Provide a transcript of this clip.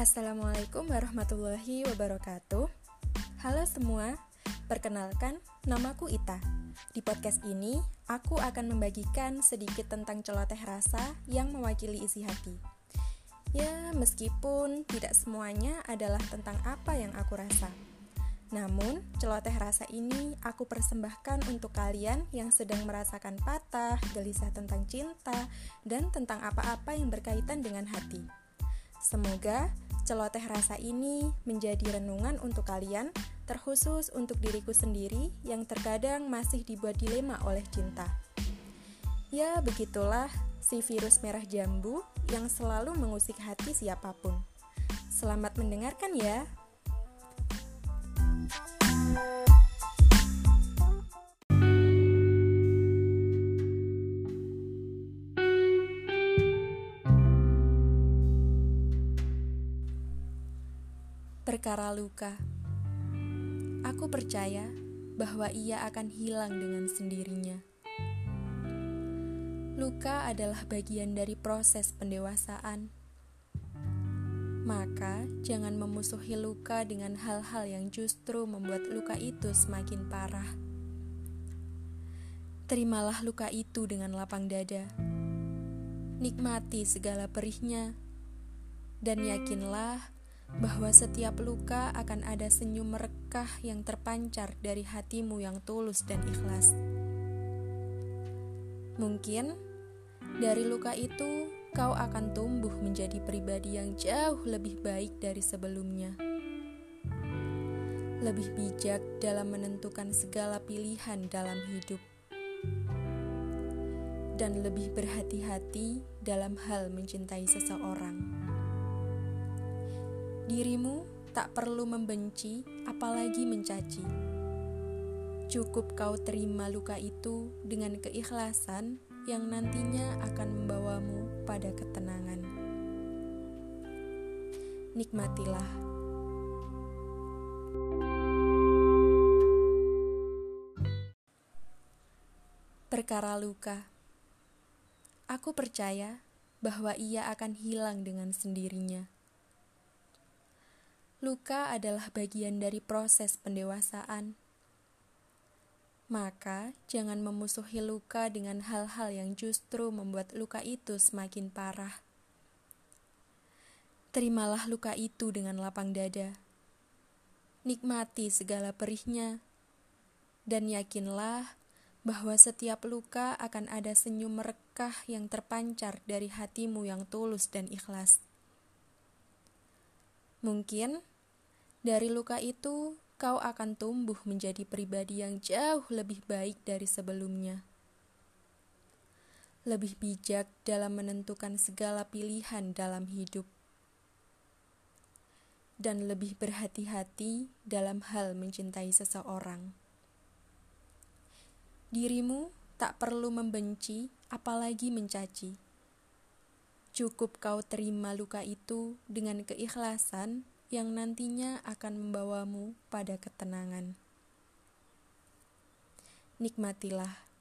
Assalamualaikum warahmatullahi wabarakatuh. Halo semua, perkenalkan namaku Ita. Di podcast ini, aku akan membagikan sedikit tentang celoteh rasa yang mewakili isi hati. Ya, meskipun tidak semuanya adalah tentang apa yang aku rasa. Namun, celoteh rasa ini aku persembahkan untuk kalian yang sedang merasakan patah, gelisah tentang cinta, dan tentang apa-apa yang berkaitan dengan hati. Semoga celoteh rasa ini menjadi renungan untuk kalian, terkhusus untuk diriku sendiri yang terkadang masih dibuat dilema oleh cinta. Ya, begitulah si virus merah jambu yang selalu mengusik hati siapa pun. Selamat mendengarkan ya. Perkara luka. Aku percaya bahwa ia akan hilang dengan sendirinya. Luka adalah bagian dari proses pendewasaan. Maka, jangan memusuhi luka dengan hal-hal yang justru membuat luka itu semakin parah. Terimalah luka itu dengan lapang dada. Nikmati segala perihnya, dan yakinlah bahwa setiap luka akan ada senyum merekah yang terpancar dari hatimu yang tulus dan ikhlas. Mungkin dari luka itu kau akan tumbuh menjadi pribadi yang jauh lebih baik dari sebelumnya. Lebih bijak dalam menentukan segala pilihan dalam hidup. Dan lebih berhati-hati dalam hal mencintai seseorang. Dirimu tak perlu membenci, apalagi mencaci. Cukup kau terima luka itu dengan keikhlasan yang nantinya akan membawamu pada ketenangan. Nikmatilah. Perkara luka. Aku percaya bahwa ia akan hilang dengan sendirinya. Luka adalah bagian dari proses pendewasaan. Maka, jangan memusuhi luka dengan hal-hal yang justru membuat luka itu semakin parah. Terimalah luka itu dengan lapang dada. Nikmati segala perihnya, dan yakinlah bahwa setiap luka akan ada senyum merekah yang terpancar dari hatimu yang tulus dan ikhlas. Mungkin dari luka itu, kau akan tumbuh menjadi pribadi yang jauh lebih baik dari sebelumnya. Lebih bijak dalam menentukan segala pilihan dalam hidup, dan lebih berhati-hati dalam hal mencintai seseorang. Dirimu tak perlu membenci, apalagi mencaci. Cukup kau terima luka itu dengan keikhlasan yang nantinya akan membawamu pada ketenangan. Nikmatilah